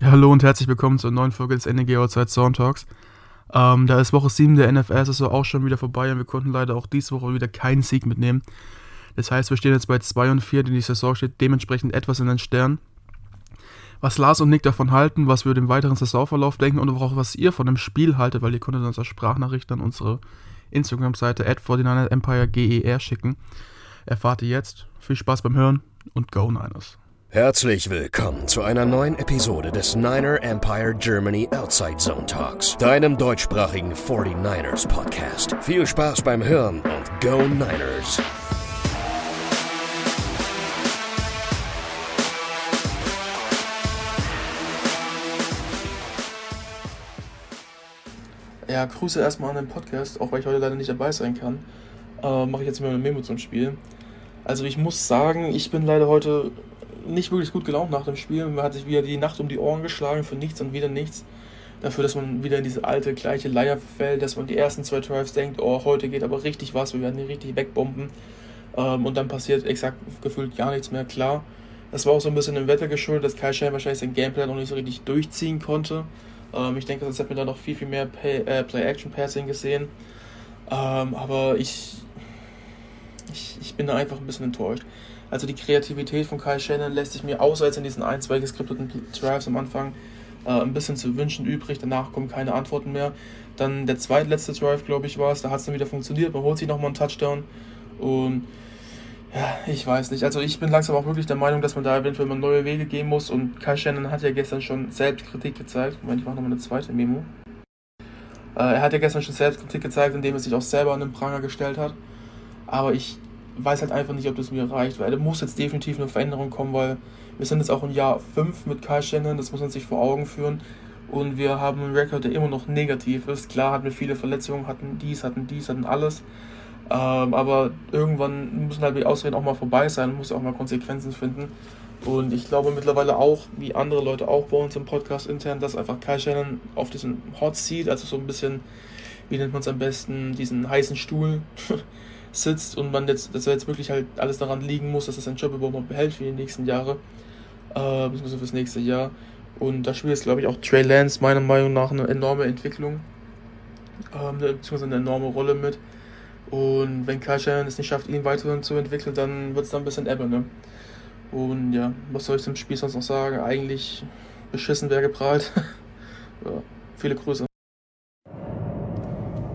Ja, hallo und herzlich willkommen zur neuen Folge des NEG Outside Sound Talks. Ähm, da ist Woche 7 der NFL-Saison auch schon wieder vorbei und wir konnten leider auch diese Woche wieder keinen Sieg mitnehmen. Das heißt, wir stehen jetzt bei 2 und 4, denn die Saison steht dementsprechend etwas in den Sternen. Was Lars und Nick davon halten, was wir über den weiteren Saisonverlauf denken und auch was ihr von dem Spiel haltet, weil ihr konntet uns als Sprachnachricht an unsere Instagram-Seite at 49 Empire GER schicken, erfahrt ihr jetzt. Viel Spaß beim Hören und Go Niners! Herzlich willkommen zu einer neuen Episode des Niner Empire Germany Outside Zone Talks, deinem deutschsprachigen 49ers Podcast. Viel Spaß beim Hören und Go Niners! Ja, Grüße erstmal an den Podcast, auch weil ich heute leider nicht dabei sein kann. Äh, Mache ich jetzt mal eine Memo zum Spiel. Also ich muss sagen, ich bin leider heute nicht wirklich gut gelaunt nach dem Spiel. Man hat sich wieder die Nacht um die Ohren geschlagen für nichts und wieder nichts. Dafür, dass man wieder in diese alte, gleiche Leier verfällt, dass man die ersten zwei Drives denkt, oh, heute geht aber richtig was, wir werden hier richtig wegbomben. Ähm, und dann passiert exakt gefühlt gar nichts mehr, klar. Das war auch so ein bisschen im Wetter geschuldet, dass Kai Shane wahrscheinlich sein Gameplay noch nicht so richtig durchziehen konnte. Ähm, ich denke, sonst hätten wir da noch viel, viel mehr äh, Play-Action-Passing gesehen. Ähm, aber ich, ich, ich bin da einfach ein bisschen enttäuscht. Also die Kreativität von Kyle Shannon lässt sich mir außer jetzt in diesen ein, zwei geskripteten Drives am Anfang äh, ein bisschen zu wünschen übrig. Danach kommen keine Antworten mehr. Dann der zweitletzte Drive, glaube ich, war es. Da hat es dann wieder funktioniert. Man holt sich nochmal einen Touchdown. Und ja, ich weiß nicht. Also ich bin langsam auch wirklich der Meinung, dass man da eventuell mal neue Wege gehen muss. Und Kyle Shannon hat ja gestern schon Selbstkritik gezeigt. Moment, ich mache nochmal eine zweite Memo. Äh, er hat ja gestern schon Selbstkritik gezeigt, indem er sich auch selber an den Pranger gestellt hat. Aber ich weiß halt einfach nicht, ob das mir reicht, weil da muss jetzt definitiv eine Veränderung kommen, weil wir sind jetzt auch im Jahr 5 mit Kai Shannon, das muss man sich vor Augen führen. Und wir haben einen Rekord, der immer noch negativ ist. Klar hatten wir viele Verletzungen, hatten dies, hatten dies, hatten alles. Ähm, aber irgendwann müssen halt die Ausreden auch mal vorbei sein, muss auch mal Konsequenzen finden. Und ich glaube mittlerweile auch, wie andere Leute auch bei uns im Podcast intern, dass einfach Kai Shannon auf diesen Hot Seat, also so ein bisschen, wie nennt man es am besten, diesen heißen Stuhl sitzt und man jetzt, dass er jetzt wirklich halt alles daran liegen muss, dass er seinen Job überhaupt behält für die nächsten Jahre, äh, beziehungsweise fürs nächste Jahr. Und da spielt jetzt, glaube ich, auch Trey Lance meiner Meinung nach eine enorme Entwicklung, ähm, beziehungsweise eine enorme Rolle mit. Und wenn Kyle Shannon es nicht schafft, ihn weiterhin zu entwickeln, dann wird es dann ein bisschen ebbe, ne? Und ja, was soll ich zum Spiel sonst noch sagen? Eigentlich beschissen wer geprahlt. ja, viele Grüße.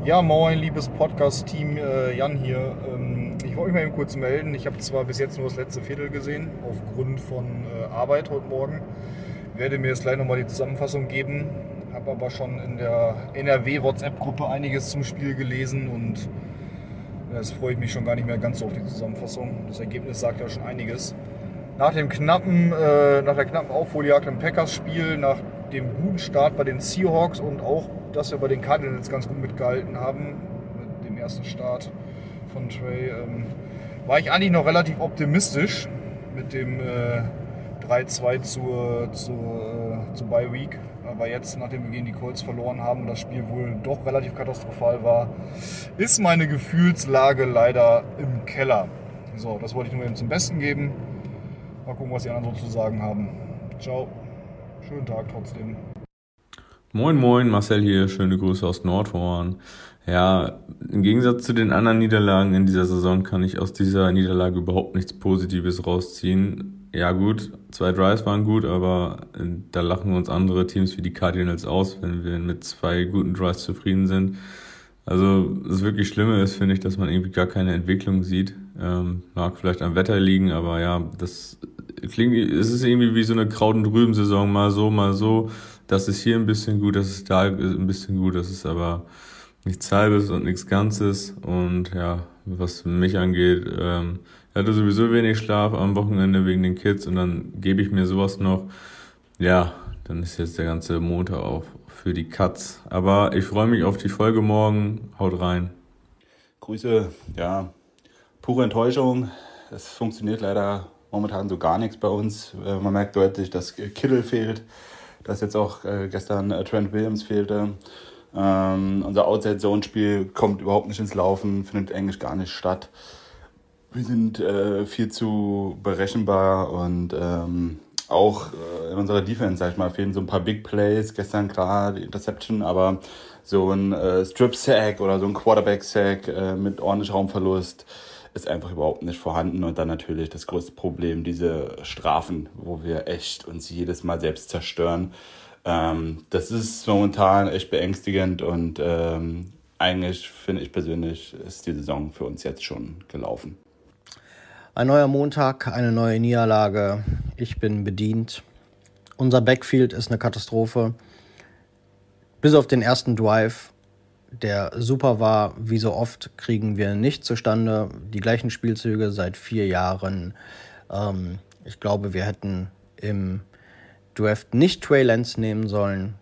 Ja, moin, liebes Podcast-Team, äh, Jan hier. Ähm, ich wollte mich mal eben kurz melden. Ich habe zwar bis jetzt nur das letzte Viertel gesehen, aufgrund von äh, Arbeit heute Morgen. Werde mir jetzt gleich nochmal die Zusammenfassung geben. Habe aber schon in der NRW-WhatsApp-Gruppe einiges zum Spiel gelesen und jetzt freue ich mich schon gar nicht mehr ganz so auf die Zusammenfassung. Das Ergebnis sagt ja schon einiges. Nach, dem knappen, äh, nach der knappen Aufholjagd im Packers-Spiel, nach dem guten Start bei den Seahawks und auch dass wir bei den Cardinals ganz gut mitgehalten haben, mit dem ersten Start von Trey, ähm, war ich eigentlich noch relativ optimistisch mit dem äh, 3-2 zur, zur, äh, zur Bye Week. Aber jetzt, nachdem wir gegen die Colts verloren haben und das Spiel wohl doch relativ katastrophal war, ist meine Gefühlslage leider im Keller. So, das wollte ich nur eben zum Besten geben. Mal gucken, was die anderen so zu sagen haben. Ciao. Schönen Tag trotzdem. Moin Moin, Marcel hier, schöne Grüße aus Nordhorn. Ja, im Gegensatz zu den anderen Niederlagen in dieser Saison kann ich aus dieser Niederlage überhaupt nichts Positives rausziehen. Ja gut, zwei Drives waren gut, aber äh, da lachen uns andere Teams wie die Cardinals aus, wenn wir mit zwei guten Drives zufrieden sind. Also das wirklich Schlimme ist, finde ich, dass man irgendwie gar keine Entwicklung sieht. Ähm, mag vielleicht am Wetter liegen, aber ja, das klingt, es ist irgendwie wie so eine Kraut- und Rüben-Saison, mal so, mal so das ist hier ein bisschen gut, das ist da ein bisschen gut, das ist aber nichts Halbes und nichts Ganzes. Und ja, was mich angeht, ähm, ich hatte sowieso wenig Schlaf am Wochenende wegen den Kids und dann gebe ich mir sowas noch. Ja, dann ist jetzt der ganze Montag auch für die Cuts. Aber ich freue mich auf die Folge morgen. Haut rein. Grüße, ja, pure Enttäuschung. Es funktioniert leider momentan so gar nichts bei uns. Äh, man merkt deutlich, dass Kittel fehlt dass jetzt auch äh, gestern äh, Trent Williams fehlte. Ähm, unser Outside-Zone-Spiel kommt überhaupt nicht ins Laufen, findet eigentlich gar nicht statt. Wir sind äh, viel zu berechenbar und ähm, auch äh, in unserer Defense, sag ich mal, fehlen so ein paar Big Plays. Gestern klar die Interception, aber so ein äh, Strip-Sack oder so ein Quarterback-Sack äh, mit ordentlich Raumverlust ist einfach überhaupt nicht vorhanden. Und dann natürlich das größte Problem, diese Strafen, wo wir echt uns jedes Mal selbst zerstören. Ähm, das ist momentan echt beängstigend und ähm, eigentlich finde ich persönlich, ist die Saison für uns jetzt schon gelaufen. Ein neuer Montag, eine neue Niederlage. Ich bin bedient. Unser Backfield ist eine Katastrophe. Bis auf den ersten Drive, der super war, wie so oft, kriegen wir nicht zustande. Die gleichen Spielzüge seit vier Jahren. Ähm, ich glaube, wir hätten im Draft nicht Trey Lance nehmen sollen,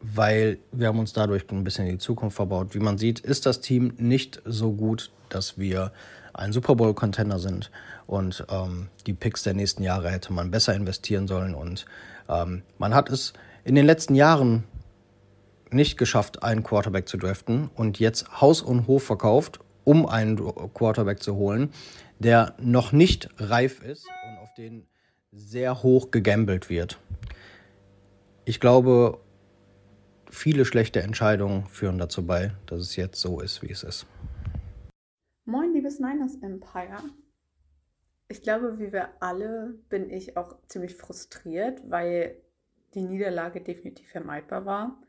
weil wir haben uns dadurch ein bisschen in die Zukunft verbaut. Wie man sieht, ist das Team nicht so gut, dass wir ein Super Bowl-Contender sind. Und ähm, die Picks der nächsten Jahre hätte man besser investieren sollen. Und ähm, man hat es in den letzten Jahren nicht geschafft, einen Quarterback zu draften und jetzt Haus und Hof verkauft, um einen Quarterback zu holen, der noch nicht reif ist und auf den sehr hoch gegambelt wird. Ich glaube, viele schlechte Entscheidungen führen dazu bei, dass es jetzt so ist, wie es ist. Moin, liebes Niners Empire. Ich glaube, wie wir alle bin ich auch ziemlich frustriert, weil die Niederlage definitiv vermeidbar war.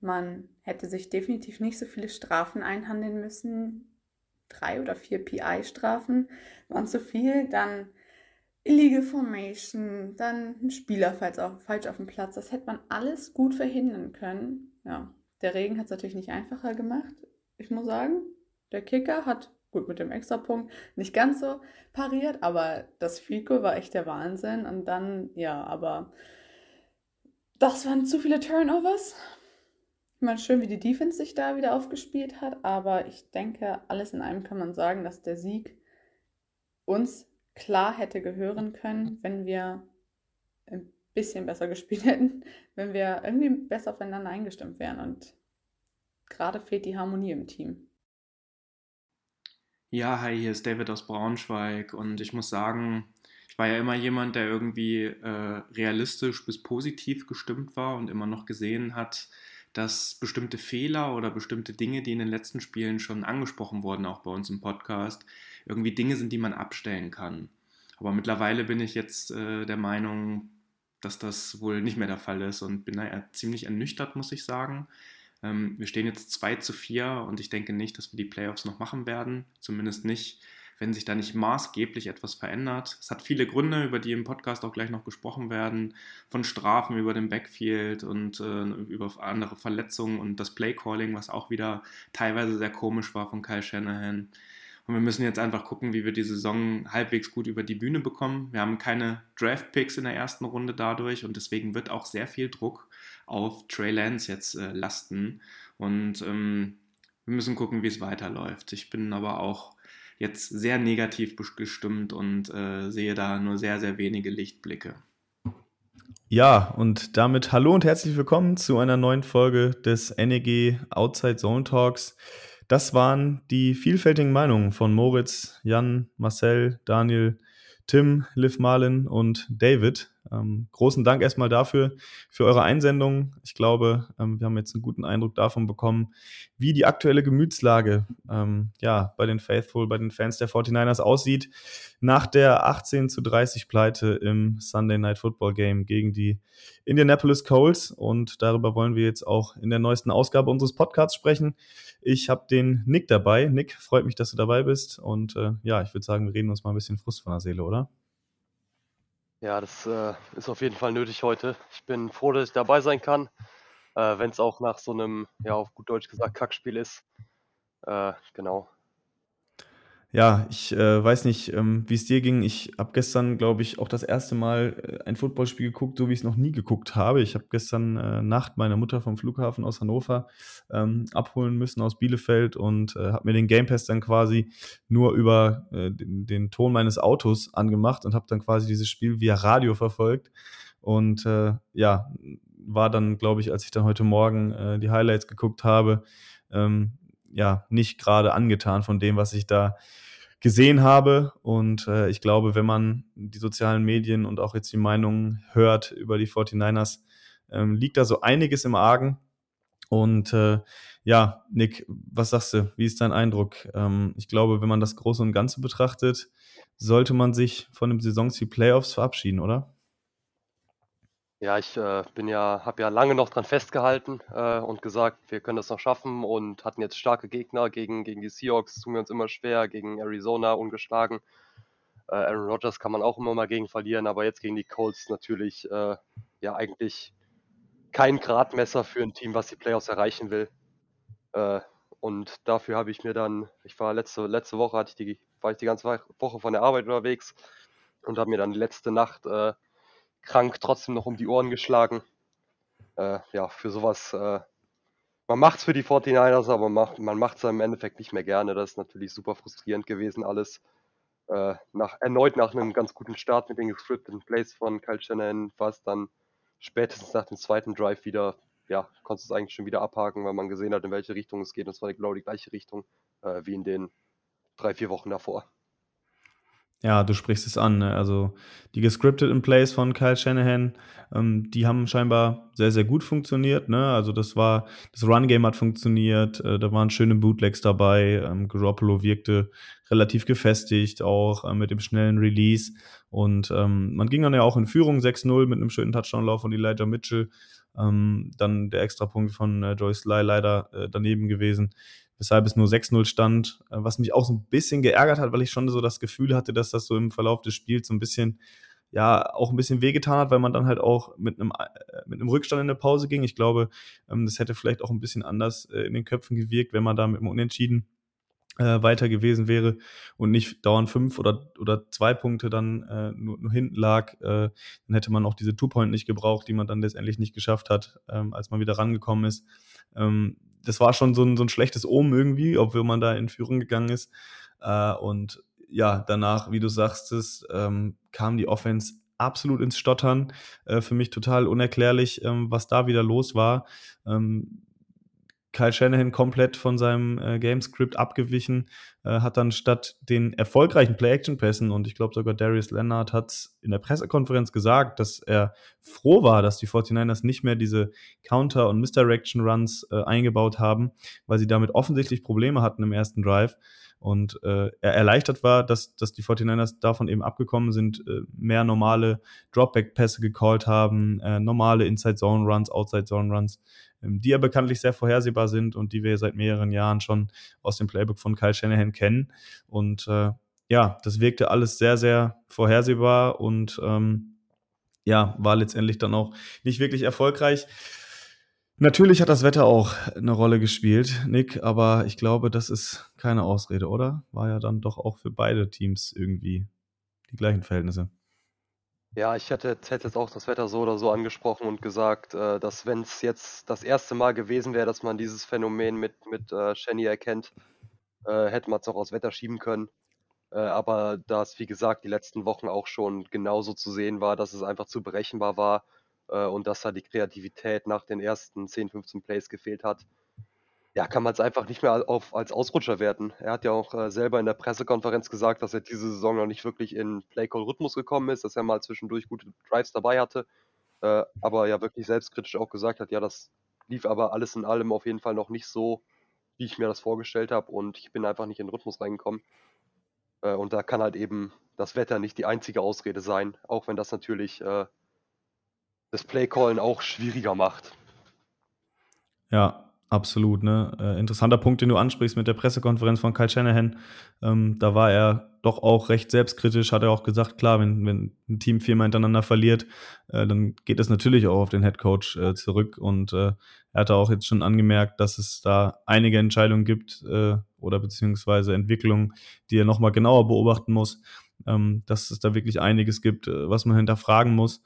Man hätte sich definitiv nicht so viele Strafen einhandeln müssen. Drei oder vier PI-Strafen waren zu viel. Dann Illegal Formation, dann ein Spieler falsch auf, falsch auf dem Platz. Das hätte man alles gut verhindern können. Ja, der Regen hat es natürlich nicht einfacher gemacht. Ich muss sagen, der Kicker hat gut mit dem Extrapunkt nicht ganz so pariert, aber das Fico war echt der Wahnsinn. Und dann, ja, aber das waren zu viele Turnovers. Meine, schön, wie die Defense sich da wieder aufgespielt hat, aber ich denke, alles in allem kann man sagen, dass der Sieg uns klar hätte gehören können, wenn wir ein bisschen besser gespielt hätten, wenn wir irgendwie besser aufeinander eingestimmt wären. Und gerade fehlt die Harmonie im Team. Ja, hi, hier ist David aus Braunschweig und ich muss sagen, ich war ja immer jemand, der irgendwie äh, realistisch bis positiv gestimmt war und immer noch gesehen hat, dass bestimmte Fehler oder bestimmte Dinge, die in den letzten Spielen schon angesprochen wurden, auch bei uns im Podcast, irgendwie Dinge sind, die man abstellen kann. Aber mittlerweile bin ich jetzt äh, der Meinung, dass das wohl nicht mehr der Fall ist und bin da ziemlich ernüchtert, muss ich sagen. Ähm, wir stehen jetzt 2 zu 4 und ich denke nicht, dass wir die Playoffs noch machen werden. Zumindest nicht, wenn sich da nicht maßgeblich etwas verändert. Es hat viele Gründe, über die im Podcast auch gleich noch gesprochen werden, von Strafen über den Backfield und äh, über andere Verletzungen und das Playcalling, was auch wieder teilweise sehr komisch war von Kyle Shanahan. Und wir müssen jetzt einfach gucken, wie wir die Saison halbwegs gut über die Bühne bekommen. Wir haben keine Draft-Picks in der ersten Runde dadurch und deswegen wird auch sehr viel Druck auf Trey Lance jetzt äh, lasten. Und ähm, wir müssen gucken, wie es weiterläuft. Ich bin aber auch jetzt sehr negativ gestimmt und äh, sehe da nur sehr, sehr wenige Lichtblicke. Ja, und damit hallo und herzlich willkommen zu einer neuen Folge des NEG Outside Zone Talks. Das waren die vielfältigen Meinungen von Moritz, Jan, Marcel, Daniel, Tim, Liv Marlin und David. Ähm, großen Dank erstmal dafür, für eure Einsendung. Ich glaube, ähm, wir haben jetzt einen guten Eindruck davon bekommen, wie die aktuelle Gemütslage ähm, ja, bei den Faithful, bei den Fans der 49ers aussieht. Nach der 18 zu 30 Pleite im Sunday Night Football Game gegen die Indianapolis Colts. Und darüber wollen wir jetzt auch in der neuesten Ausgabe unseres Podcasts sprechen. Ich habe den Nick dabei. Nick, freut mich, dass du dabei bist. Und äh, ja, ich würde sagen, wir reden uns mal ein bisschen Frust von der Seele, oder? Ja, das äh, ist auf jeden Fall nötig heute. Ich bin froh, dass ich dabei sein kann, äh, wenn es auch nach so einem, ja, auf gut Deutsch gesagt, Kackspiel ist. Äh, genau. Ja, ich äh, weiß nicht, ähm, wie es dir ging. Ich habe gestern, glaube ich, auch das erste Mal äh, ein Footballspiel geguckt, so wie ich es noch nie geguckt habe. Ich habe gestern äh, Nacht meine Mutter vom Flughafen aus Hannover ähm, abholen müssen aus Bielefeld und äh, habe mir den Game Pass dann quasi nur über äh, den, den, Ton meines Autos angemacht und habe dann quasi dieses Spiel via Radio verfolgt. Und äh, ja, war dann, glaube ich, als ich dann heute Morgen die Highlights geguckt habe, ähm, ja, nicht gerade angetan von dem, was ich da gesehen habe. Und äh, ich glaube, wenn man die sozialen Medien und auch jetzt die Meinungen hört über die 49ers, ähm, liegt da so einiges im Argen. Und äh, ja, Nick, was sagst du? Wie ist dein Eindruck? Ähm, ich glaube, wenn man das Große und Ganze betrachtet, sollte man sich von dem Saisonziel Playoffs verabschieden, oder? Ja, ich äh, bin ja, habe ja lange noch dran festgehalten äh, und gesagt, wir können das noch schaffen und hatten jetzt starke Gegner gegen, gegen die Seahawks, tun wir uns immer schwer, gegen Arizona ungeschlagen. Äh, Aaron Rodgers kann man auch immer mal gegen verlieren, aber jetzt gegen die Colts natürlich äh, ja eigentlich kein Gradmesser für ein Team, was die Playoffs erreichen will. Äh, und dafür habe ich mir dann, ich war letzte, letzte Woche, hatte ich die, war ich die ganze Woche von der Arbeit unterwegs und habe mir dann letzte Nacht äh, krank trotzdem noch um die Ohren geschlagen. Äh, ja, für sowas, äh, man es für die 49ers, aber macht, man macht es im Endeffekt nicht mehr gerne. Das ist natürlich super frustrierend gewesen alles. Äh, nach, erneut nach einem ganz guten Start mit den gescripteten Plays von Kyle Shanahan war es dann spätestens nach dem zweiten Drive wieder, ja, konntest du es eigentlich schon wieder abhaken, weil man gesehen hat, in welche Richtung es geht. Und es war genau die gleiche Richtung äh, wie in den drei, vier Wochen davor. Ja, du sprichst es an. Ne? Also die gescripteten Plays von Kyle Shanahan, ähm, die haben scheinbar sehr, sehr gut funktioniert. Ne? Also das war, das Run-Game hat funktioniert, äh, da waren schöne Bootlegs dabei. Ähm, Garoppolo wirkte relativ gefestigt, auch äh, mit dem schnellen Release. Und ähm, man ging dann ja auch in Führung 6-0 mit einem schönen Touchdown-Lauf von Elijah Mitchell. Ähm, dann der Extrapunkt von äh, Joyce Lai leider äh, daneben gewesen weshalb es nur 6-0 stand, äh, was mich auch so ein bisschen geärgert hat, weil ich schon so das Gefühl hatte, dass das so im Verlauf des Spiels so ein bisschen, ja, auch ein bisschen wehgetan hat, weil man dann halt auch mit einem, äh, mit einem Rückstand in der Pause ging. Ich glaube, ähm, das hätte vielleicht auch ein bisschen anders äh, in den Köpfen gewirkt, wenn man da mit einem Unentschieden weiter gewesen wäre und nicht dauernd fünf oder, oder zwei Punkte dann äh, nur, nur hinten lag, äh, dann hätte man auch diese Two-Point nicht gebraucht, die man dann letztendlich nicht geschafft hat, ähm, als man wieder rangekommen ist. Ähm, das war schon so ein, so ein schlechtes Omen irgendwie, obwohl man da in Führung gegangen ist. Äh, und ja, danach, wie du sagst, es, ähm, kam die Offense absolut ins Stottern. Äh, für mich total unerklärlich, ähm, was da wieder los war. Ähm, Kyle Shanahan komplett von seinem äh, Gamescript abgewichen, äh, hat dann statt den erfolgreichen Play-Action-Pässen, und ich glaube sogar Darius Leonard hat in der Pressekonferenz gesagt, dass er froh war, dass die 49ers nicht mehr diese Counter- und Misdirection-Runs äh, eingebaut haben, weil sie damit offensichtlich Probleme hatten im ersten Drive. Und äh, er erleichtert war, dass, dass die 49ers davon eben abgekommen sind, äh, mehr normale Dropback-Pässe gecallt haben, äh, normale Inside-Zone-Runs, Outside-Zone-Runs die ja bekanntlich sehr vorhersehbar sind und die wir seit mehreren Jahren schon aus dem Playbook von Kyle Shanahan kennen. Und äh, ja, das wirkte alles sehr, sehr vorhersehbar und ähm, ja, war letztendlich dann auch nicht wirklich erfolgreich. Natürlich hat das Wetter auch eine Rolle gespielt, Nick, aber ich glaube, das ist keine Ausrede, oder? War ja dann doch auch für beide Teams irgendwie die gleichen Verhältnisse. Ja, ich hätte jetzt hätte jetzt auch das Wetter so oder so angesprochen und gesagt, äh, dass es jetzt das erste Mal gewesen wäre, dass man dieses Phänomen mit mit, äh, Shenny erkennt, äh, hätte man es auch aufs Wetter schieben können. Äh, aber da es, wie gesagt, die letzten Wochen auch schon genauso zu sehen war, dass es einfach zu berechenbar war, äh, und dass da die Kreativität nach den ersten 10, 15 Plays gefehlt hat, ja, kann man es einfach nicht mehr auf, als Ausrutscher werten. Er hat ja auch äh, selber in der Pressekonferenz gesagt, dass er diese Saison noch nicht wirklich in Play-Call-Rhythmus gekommen ist, dass er mal zwischendurch gute Drives dabei hatte, äh, aber ja wirklich selbstkritisch auch gesagt hat, ja, das lief aber alles in allem auf jeden Fall noch nicht so, wie ich mir das vorgestellt habe und ich bin einfach nicht in den Rhythmus reingekommen. Äh, und da kann halt eben das Wetter nicht die einzige Ausrede sein, auch wenn das natürlich äh, das Playcallen auch schwieriger macht. Ja, Absolut, ne? Äh, interessanter Punkt, den du ansprichst mit der Pressekonferenz von Kyle Shanahan. Ähm, da war er doch auch recht selbstkritisch, hat er auch gesagt, klar, wenn, wenn ein Team viermal hintereinander verliert, äh, dann geht es natürlich auch auf den Headcoach äh, zurück. Und äh, er hatte auch jetzt schon angemerkt, dass es da einige Entscheidungen gibt äh, oder beziehungsweise Entwicklungen, die er nochmal genauer beobachten muss, ähm, dass es da wirklich einiges gibt, äh, was man hinterfragen muss.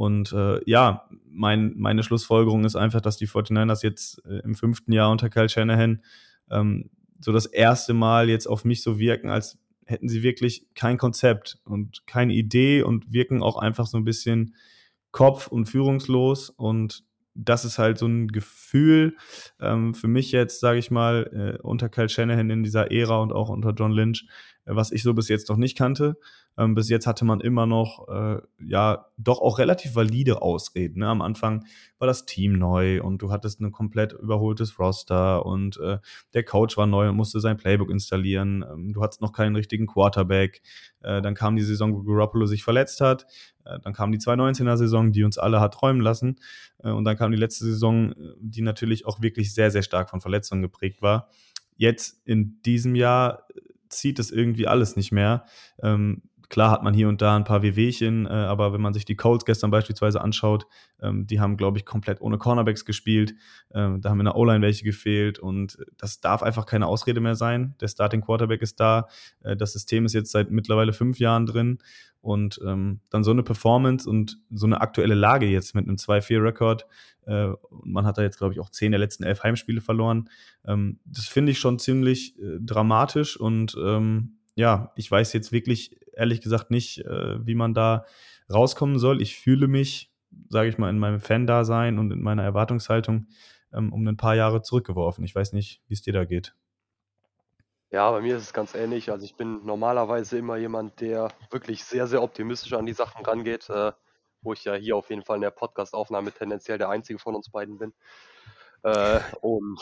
Und äh, ja, mein, meine Schlussfolgerung ist einfach, dass die 49ers jetzt äh, im fünften Jahr unter Kyle Shanahan ähm, so das erste Mal jetzt auf mich so wirken, als hätten sie wirklich kein Konzept und keine Idee und wirken auch einfach so ein bisschen kopf- und führungslos. Und das ist halt so ein Gefühl ähm, für mich jetzt, sage ich mal, äh, unter Kyle Shanahan in dieser Ära und auch unter John Lynch, äh, was ich so bis jetzt noch nicht kannte. Ähm, bis jetzt hatte man immer noch, äh, ja, doch auch relativ valide Ausreden. Ne? Am Anfang war das Team neu und du hattest ein komplett überholtes Roster und äh, der Coach war neu und musste sein Playbook installieren. Ähm, du hattest noch keinen richtigen Quarterback. Äh, dann kam die Saison, wo Garoppolo sich verletzt hat. Äh, dann kam die 2019er-Saison, die uns alle hat träumen lassen. Äh, und dann kam die letzte Saison, äh, die natürlich auch wirklich sehr, sehr stark von Verletzungen geprägt war. Jetzt in diesem Jahr zieht es irgendwie alles nicht mehr. Ähm, Klar hat man hier und da ein paar Wehwehchen, äh, aber wenn man sich die Colts gestern beispielsweise anschaut, ähm, die haben, glaube ich, komplett ohne Cornerbacks gespielt. Ähm, da haben in der O-Line welche gefehlt und das darf einfach keine Ausrede mehr sein. Der Starting Quarterback ist da. Das System ist jetzt seit mittlerweile fünf Jahren drin und ähm, dann so eine Performance und so eine aktuelle Lage jetzt mit einem 2-4-Rekord. Äh, man hat da jetzt, glaube ich, auch zehn der letzten elf Heimspiele verloren. Ähm, das finde ich schon ziemlich äh, dramatisch und ähm, ja, ich weiß jetzt wirklich ehrlich gesagt nicht, äh, wie man da rauskommen soll. Ich fühle mich, sage ich mal, in meinem Fan-Dasein und in meiner Erwartungshaltung ähm, um ein paar Jahre zurückgeworfen. Ich weiß nicht, wie es dir da geht. Ja, bei mir ist es ganz ähnlich. Also ich bin normalerweise immer jemand, der wirklich sehr, sehr optimistisch an die Sachen rangeht, äh, wo ich ja hier auf jeden Fall in der Podcast-Aufnahme tendenziell der einzige von uns beiden bin. Äh, und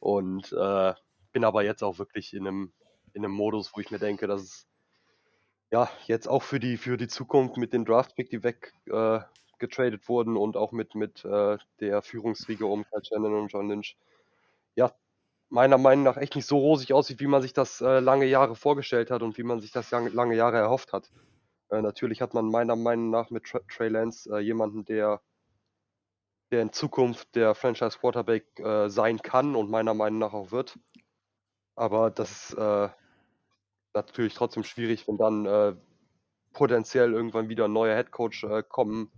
und äh, bin aber jetzt auch wirklich in einem, in einem Modus, wo ich mir denke, dass es ja, jetzt auch für die, für die Zukunft mit den Draftpick, die weggetradet äh, wurden und auch mit, mit äh, der Führungsriege um Kyle Shannon und John Lynch, ja, meiner Meinung nach echt nicht so rosig aussieht, wie man sich das äh, lange Jahre vorgestellt hat und wie man sich das lange, lange Jahre erhofft hat. Äh, natürlich hat man meiner Meinung nach mit Tra Trey Lance äh, jemanden, der, der in Zukunft der Franchise Quarterback äh, sein kann und meiner Meinung nach auch wird. Aber das natürlich trotzdem schwierig, wenn dann äh, potenziell irgendwann wieder ein neuer Headcoach äh, kommen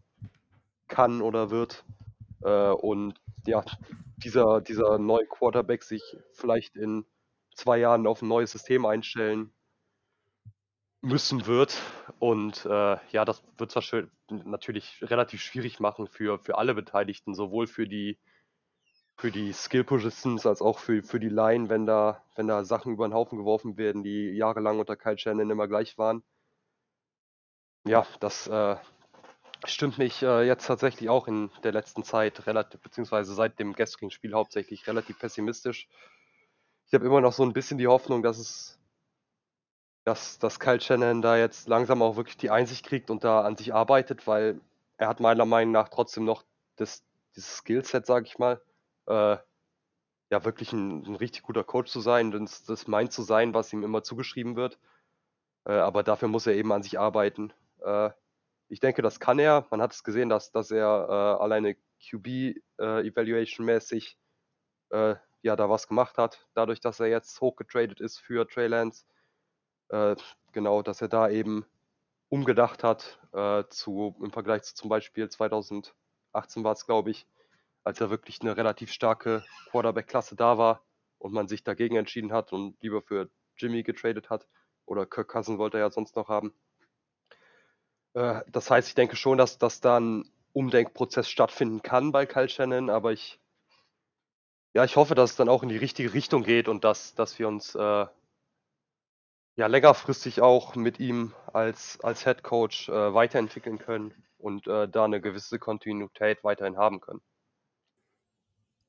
kann oder wird. Äh, und ja, dieser, dieser neue Quarterback sich vielleicht in zwei Jahren auf ein neues System einstellen müssen wird. Und äh, ja, das wird es natürlich relativ schwierig machen für, für alle Beteiligten, sowohl für die für die Skill Positions als auch für, für die Line, wenn da, wenn da Sachen über den Haufen geworfen werden, die jahrelang unter Kyle Shannon immer gleich waren. Ja, das äh, stimmt mich äh, jetzt tatsächlich auch in der letzten Zeit relativ, beziehungsweise seit dem gestrigen Spiel hauptsächlich relativ pessimistisch. Ich habe immer noch so ein bisschen die Hoffnung, dass es, dass, dass Kyle Shannon da jetzt langsam auch wirklich die Einsicht kriegt und da an sich arbeitet, weil er hat meiner Meinung nach trotzdem noch das, dieses Skillset, sage ich mal, äh, ja, wirklich ein, ein, richtig guter Coach zu sein, das, das meint zu sein, was ihm immer zugeschrieben wird. Äh, aber dafür muss er eben an sich arbeiten. Äh, ich denke, das kann er. Man hat es gesehen, dass, dass er äh, alleine QB-Evaluation-mäßig äh, äh, ja da was gemacht hat, dadurch, dass er jetzt hochgetradet ist für Trey Lance. genau, dass er da eben umgedacht hat zu, im Vergleich zu zum Beispiel 2018 war es, glaube ich, als ja wirklich eine relativ starke Quarterback-Klasse da war und man sich dagegen entschieden hat und lieber für Jimmy getradet hat. Oder Kirk Cousin wollte er ja sonst noch haben. Äh, das heißt, ich denke schon, dass, dass da ein Umdenkprozess stattfinden kann bei Kyle Shannon, aber ich, ja, ich hoffe, dass es dann auch in die richtige Richtung geht und dass, dass wir uns äh, ja längerfristig auch mit ihm als, als Head Coach äh, weiterentwickeln können und äh, da eine gewisse Kontinuität weiterhin haben können.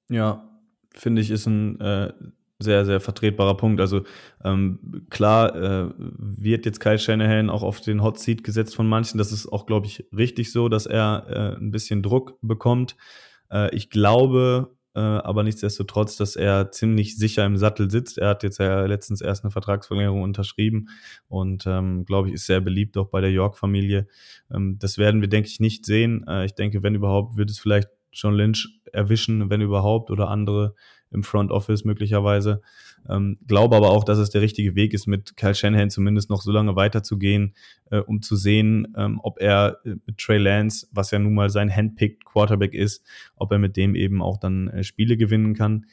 Ja, finde ich, ist ein äh, sehr, sehr vertretbarer Punkt. Also ähm, klar äh, wird jetzt Kyle Shanahan auch auf den Hot Seat gesetzt von manchen. Das ist auch, glaube ich, richtig so, dass er äh, ein bisschen Druck bekommt. Äh, ich glaube äh, aber nichtsdestotrotz, dass er ziemlich sicher im Sattel sitzt. Er hat jetzt ja letztens erst eine Vertragsverlängerung unterschrieben und ähm, glaube ich, ist sehr beliebt auch bei der York-Familie. Ähm, das werden wir, denke ich, nicht sehen. Äh, ich denke, wenn überhaupt, wird es vielleicht John Lynch erwischen, wenn überhaupt, oder andere im Front Office möglicherweise. Ähm, glaube aber auch, dass es der richtige Weg ist, mit Kyle Shanahan zumindest noch so lange weiterzugehen, äh, um zu sehen, ähm, ob er äh, mit Trey Lance, was ja nun mal sein handpicked Quarterback ist, ob er mit dem eben auch dann äh, Spiele gewinnen kann.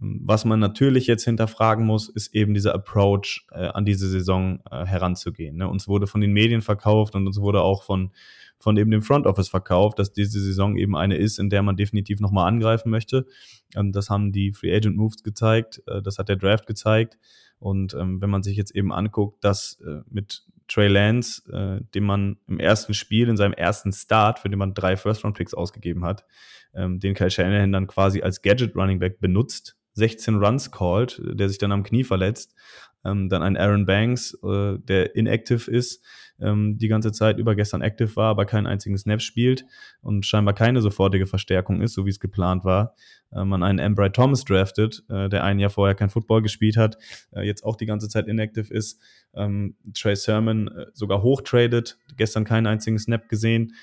Ähm, was man natürlich jetzt hinterfragen muss, ist eben dieser Approach äh, an diese Saison äh, heranzugehen. Ne? Uns wurde von den Medien verkauft und uns wurde auch von von eben dem Front Office verkauft, dass diese Saison eben eine ist, in der man definitiv nochmal angreifen möchte. Ähm, das haben die Free Agent Moves gezeigt, äh, das hat der Draft gezeigt. Und ähm, wenn man sich jetzt eben anguckt, dass äh, mit Trey Lance, äh, den man im ersten Spiel, in seinem ersten Start, für den man drei First-Round-Picks ausgegeben hat, ähm, den Kyle Shanahan dann quasi als Gadget-Running-Back benutzt, 16 Runs called, der sich dann am Knie verletzt, ähm, dann ein Aaron Banks, äh, der inactive ist, ähm, die ganze Zeit über gestern active war, aber keinen einzigen Snap spielt und scheinbar keine sofortige Verstärkung ist, so wie es geplant war. Äh, man einen Embry Thomas draftet, äh, der ein Jahr vorher kein Football gespielt hat, äh, jetzt auch die ganze Zeit inactive ist. Ähm, Trey Sermon äh, sogar hochtradet, gestern keinen einzigen Snap gesehen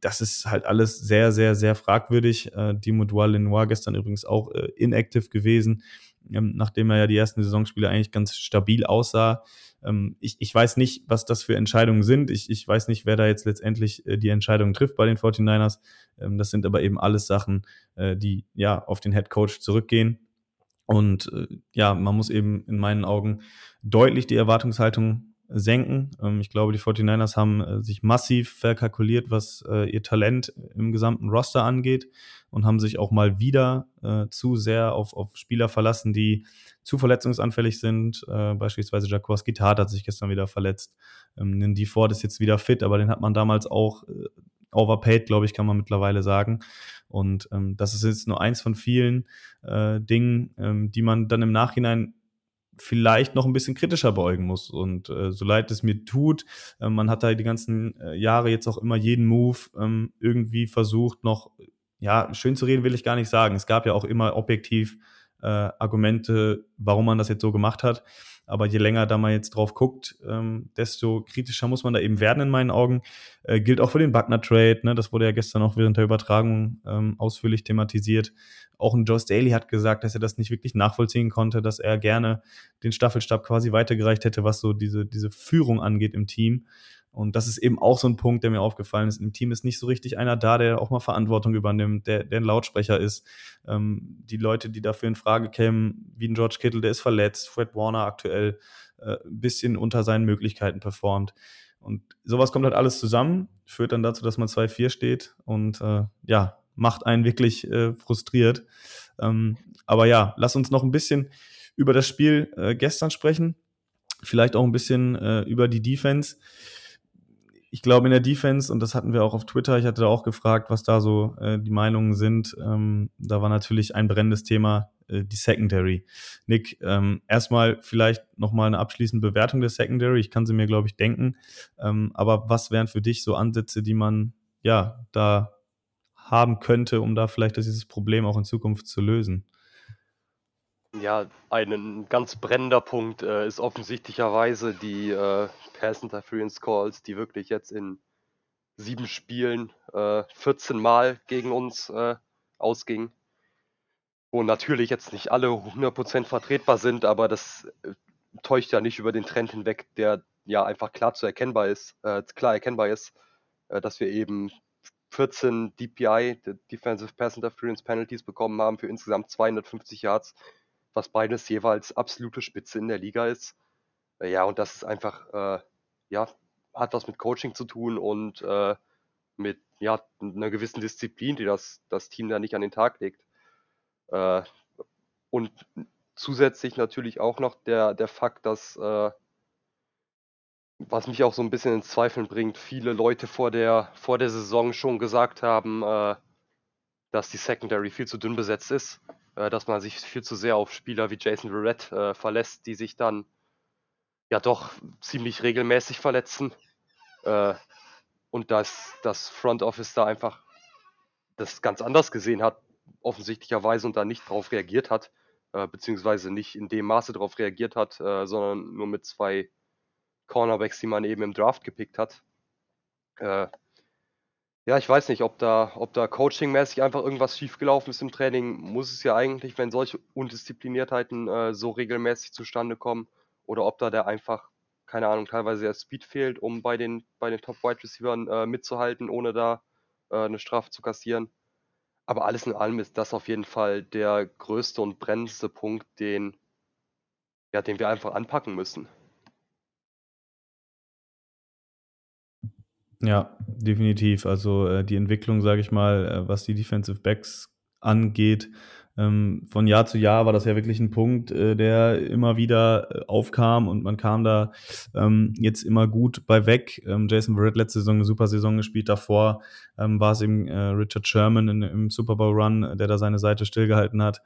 das ist halt alles sehr, sehr, sehr fragwürdig. Äh, Dimo Dual-Lenoir gestern übrigens auch äh, inactive gewesen, ähm, nachdem er ja die ersten Saisonspiele eigentlich ganz stabil aussah. Ähm, ich, ich weiß nicht, was das für Entscheidungen sind. Ich, ich weiß nicht, wer da jetzt letztendlich äh, die Entscheidung trifft bei den 49ers. Ähm, das sind aber eben alles Sachen, äh, die ja auf den Head Coach zurückgehen. Und äh, ja, man muss eben in meinen Augen deutlich die Erwartungshaltung senken. Ähm, ich glaube, die 49ers haben äh, sich massiv verkalkuliert, was äh, ihr Talent im gesamten Roster angeht und haben sich auch mal wieder äh, zu sehr auf, auf Spieler verlassen, die zu verletzungsanfällig sind. Äh, beispielsweise Jaworski Tat hat sich gestern wieder verletzt. Ähm, Nindy Ford ist jetzt wieder fit, aber den hat man damals auch äh, overpaid, glaube ich, kann man mittlerweile sagen. Und ähm, das ist jetzt nur eins von vielen äh, Dingen, ähm, die man dann im Nachhinein vielleicht noch ein bisschen kritischer beugen muss. Und äh, so leid es mir tut, äh, man hat da die ganzen äh, Jahre jetzt auch immer jeden Move ähm, irgendwie versucht, noch, ja, schön zu reden will ich gar nicht sagen. Es gab ja auch immer objektiv äh, Argumente, warum man das jetzt so gemacht hat. Aber je länger da man jetzt drauf guckt, ähm, desto kritischer muss man da eben werden in meinen Augen. Äh, gilt auch für den Buckner-Trade. Ne? Das wurde ja gestern auch während der Übertragung ähm, ausführlich thematisiert. Auch ein Joe Staley hat gesagt, dass er das nicht wirklich nachvollziehen konnte, dass er gerne den Staffelstab quasi weitergereicht hätte, was so diese, diese Führung angeht im Team. Und das ist eben auch so ein Punkt, der mir aufgefallen ist. Im Team ist nicht so richtig einer da, der auch mal Verantwortung übernimmt, der, der ein Lautsprecher ist. Ähm, die Leute, die dafür in Frage kämen, wie ein George Kittle, der ist verletzt, Fred Warner aktuell äh, ein bisschen unter seinen Möglichkeiten performt. Und sowas kommt halt alles zusammen, führt dann dazu, dass man 2-4 steht und äh, ja, macht einen wirklich äh, frustriert. Ähm, aber ja, lass uns noch ein bisschen über das Spiel äh, gestern sprechen. Vielleicht auch ein bisschen äh, über die Defense ich glaube in der Defense, und das hatten wir auch auf Twitter, ich hatte da auch gefragt, was da so äh, die Meinungen sind. Ähm, da war natürlich ein brennendes Thema äh, die Secondary. Nick, ähm, erstmal vielleicht nochmal eine abschließende Bewertung der Secondary. Ich kann sie mir, glaube ich, denken. Ähm, aber was wären für dich so Ansätze, die man ja da haben könnte, um da vielleicht dieses Problem auch in Zukunft zu lösen? Ja, ein ganz brennender Punkt äh, ist offensichtlicherweise die äh, Pass Interference Calls, die wirklich jetzt in sieben Spielen äh, 14 Mal gegen uns äh, ausgingen. Wo natürlich jetzt nicht alle 100% vertretbar sind, aber das äh, täuscht ja nicht über den Trend hinweg, der ja einfach klar zu erkennbar ist, äh, klar erkennbar ist, äh, dass wir eben 14 DPI, Defensive Pass Interference Penalties bekommen haben für insgesamt 250 Yards, was beides jeweils absolute Spitze in der Liga ist. Äh, ja, und das ist einfach, äh, ja, hat was mit Coaching zu tun und äh, mit ja, einer gewissen Disziplin, die das, das Team da nicht an den Tag legt. Äh, und zusätzlich natürlich auch noch der, der Fakt, dass, äh, was mich auch so ein bisschen ins Zweifeln bringt, viele Leute vor der, vor der Saison schon gesagt haben, äh, dass die Secondary viel zu dünn besetzt ist, äh, dass man sich viel zu sehr auf Spieler wie Jason Verrett äh, verlässt, die sich dann ja doch ziemlich regelmäßig verletzen. Äh, und dass das Front Office da einfach das ganz anders gesehen hat, offensichtlicherweise und da nicht darauf reagiert hat, äh, beziehungsweise nicht in dem Maße darauf reagiert hat, äh, sondern nur mit zwei Cornerbacks, die man eben im Draft gepickt hat. Ja, ich weiß nicht, ob da, ob da coachingmäßig einfach irgendwas schiefgelaufen ist im Training. Muss es ja eigentlich, wenn solche Undiszipliniertheiten äh, so regelmäßig zustande kommen, oder ob da der einfach, keine Ahnung, teilweise der Speed fehlt, um bei den, bei den Top-Wide Receivern äh, mitzuhalten, ohne da äh, eine Strafe zu kassieren. Aber alles in allem ist das auf jeden Fall der größte und brennendste Punkt, den, ja, den wir einfach anpacken müssen. Ja, definitiv. Also äh, die Entwicklung, sage ich mal, äh, was die Defensive Backs angeht, ähm, von Jahr zu Jahr war das ja wirklich ein Punkt, äh, der immer wieder äh, aufkam und man kam da ähm, jetzt immer gut bei weg. Ähm, Jason Verrett letzte Saison eine super Saison gespielt. Davor ähm, war es eben äh, Richard Sherman in, im Super Bowl Run, der da seine Seite stillgehalten hat.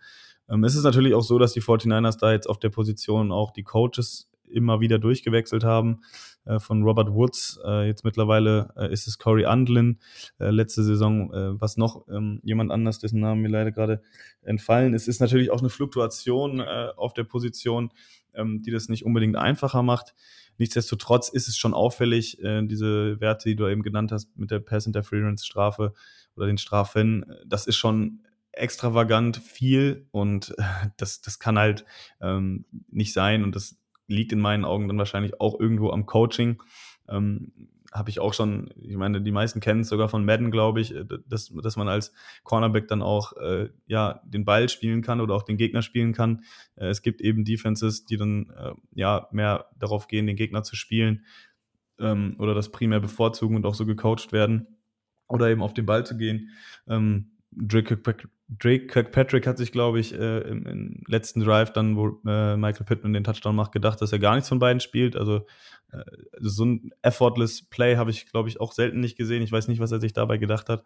Ähm, es ist natürlich auch so, dass die 49ers da jetzt auf der Position auch die Coaches immer wieder durchgewechselt haben. Äh, von Robert Woods. Äh, jetzt mittlerweile äh, ist es Corey Undlin. letzte Saison was noch ähm, jemand anders, dessen Namen mir leider gerade entfallen ist. Ist natürlich auch eine Fluktuation auf der Position, ähm, die das nicht unbedingt einfacher macht. Nichtsdestotrotz ist es schon auffällig, diese Werte, die du eben genannt hast, mit der Pass Interference Strafe oder den Strafen, das ist schon extravagant viel und das, das kann halt ähm, nicht sein und das liegt in meinen Augen dann wahrscheinlich auch irgendwo am Coaching. Ähm, habe ich auch schon, ich meine, die meisten kennen es sogar von Madden, glaube ich, äh, dass, dass man als Cornerback dann auch äh, ja, den Ball spielen kann oder auch den Gegner spielen kann. Äh, es gibt eben Defenses, die dann äh, ja mehr darauf gehen, den Gegner zu spielen ähm, oder das primär bevorzugen und auch so gecoacht werden oder eben auf den Ball zu gehen. Ähm, Drake, Drake Kirkpatrick hat sich, glaube ich, äh, im, im, letzten Drive dann, wo äh, Michael Pittman den Touchdown macht, gedacht, dass er gar nichts von beiden spielt. Also äh, so ein effortless Play habe ich, glaube ich, auch selten nicht gesehen. Ich weiß nicht, was er sich dabei gedacht hat.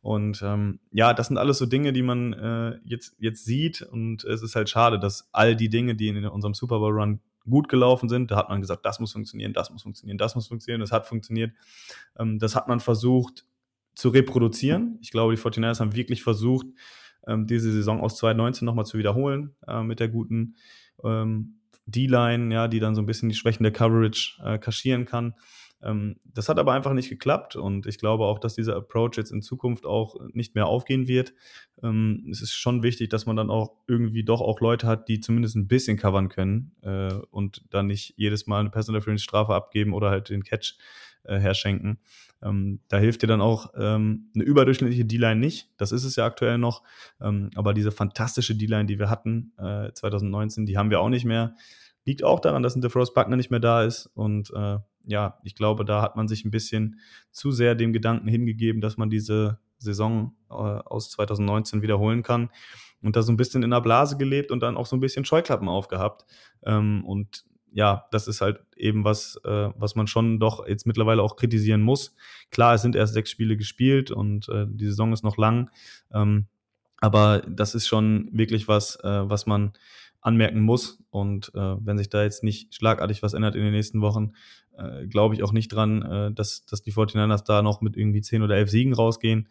Und ähm, ja, das sind alles so Dinge, die man äh, jetzt, jetzt sieht. Und es ist halt schade, dass all die Dinge, die in unserem Super Bowl Run gut gelaufen sind, da hat man gesagt, das muss funktionieren, das muss funktionieren, das muss funktionieren, das hat funktioniert. Ähm, das hat man versucht zu reproduzieren. Ich glaube, die 49ers haben wirklich versucht, ähm, diese Saison aus 2019 nochmal zu wiederholen äh, mit der guten ähm, D-Line, ja, die dann so ein bisschen die Schwächen der Coverage äh, kaschieren kann. Ähm, das hat aber einfach nicht geklappt und ich glaube auch, dass dieser Approach jetzt in Zukunft auch nicht mehr aufgehen wird. Ähm, es ist schon wichtig, dass man dann auch irgendwie doch auch Leute hat, die zumindest ein bisschen covern können äh, und dann nicht jedes Mal eine Personal Interference Strafe abgeben oder halt den Catch äh, herschenken. Ähm, da hilft dir dann auch ähm, eine überdurchschnittliche D-Line nicht. Das ist es ja aktuell noch. Ähm, aber diese fantastische D-Line, die wir hatten äh, 2019, die haben wir auch nicht mehr. Liegt auch daran, dass ein DeFrost Buckner nicht mehr da ist. Und äh, ja, ich glaube, da hat man sich ein bisschen zu sehr dem Gedanken hingegeben, dass man diese Saison äh, aus 2019 wiederholen kann. Und da so ein bisschen in der Blase gelebt und dann auch so ein bisschen Scheuklappen aufgehabt. Ähm, und ja, das ist halt eben was, äh, was man schon doch jetzt mittlerweile auch kritisieren muss. Klar, es sind erst sechs Spiele gespielt und äh, die Saison ist noch lang. Ähm, aber das ist schon wirklich was, äh, was man anmerken muss. Und äh, wenn sich da jetzt nicht schlagartig was ändert in den nächsten Wochen, äh, glaube ich auch nicht dran, äh, dass, dass die 49ers da noch mit irgendwie zehn oder elf Siegen rausgehen.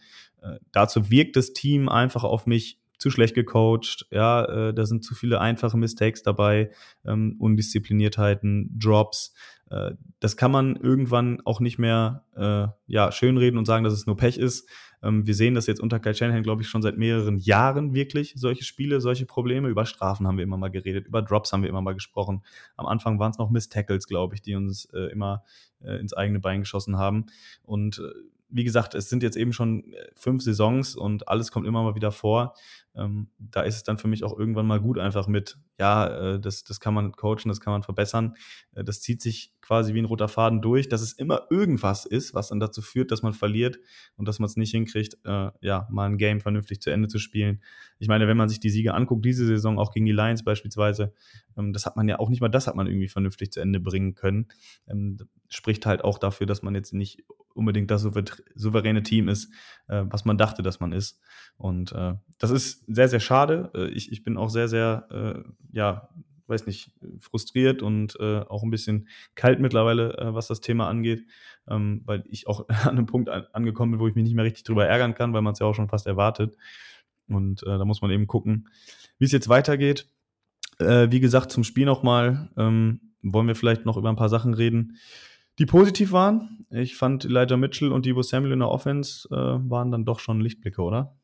Dazu wirkt das Team einfach auf mich zu schlecht gecoacht, ja, äh, da sind zu viele einfache Mistakes dabei, ähm, Undiszipliniertheiten, Drops. Äh, das kann man irgendwann auch nicht mehr äh, ja, schönreden und sagen, dass es nur Pech ist. Ähm, wir sehen das jetzt unter Kyle Shanahan, glaube ich, schon seit mehreren Jahren wirklich, solche Spiele, solche Probleme. Über Strafen haben wir immer mal geredet, über Drops haben wir immer mal gesprochen. Am Anfang waren es noch Miss-Tackles, glaube ich, die uns äh, immer äh, ins eigene Bein geschossen haben. Und äh, wie gesagt, es sind jetzt eben schon fünf Saisons und alles kommt immer mal wieder vor. Ähm, da ist es dann für mich auch irgendwann mal gut einfach mit, ja, äh, das, das kann man coachen, das kann man verbessern. Äh, das zieht sich quasi wie ein roter Faden durch, dass es immer irgendwas ist, was dann dazu führt, dass man verliert und dass man es nicht hinkriegt, äh, ja, mal ein Game vernünftig zu Ende zu spielen. Ich meine, wenn man sich die Siege anguckt, diese Saison auch gegen die Lions beispielsweise, ähm, das hat man ja auch nicht mal, das hat man irgendwie vernünftig zu Ende bringen können. Ähm, spricht halt auch dafür, dass man jetzt nicht unbedingt das souveräne Team ist, äh, was man dachte, dass man ist. Und äh, das ist sehr, sehr schade. Äh, ich, ich bin auch sehr, sehr, äh, ja, weiß nicht, frustriert und äh, auch ein bisschen kalt mittlerweile, äh, was das Thema angeht, ähm, weil ich auch an einem Punkt an, angekommen bin, wo ich mich nicht mehr richtig drüber ärgern kann, weil man es ja auch schon fast erwartet. Und da muss man eben gucken, wie es jetzt weitergeht. wie gesagt, zum Spiel nochmal ähm, wollen wir vielleicht noch über ein paar Sachen reden die positiv waren. Ich fand Elijah Mitchell und Debo Samuel in der Offense äh, waren dann doch schon Lichtblicke, oder?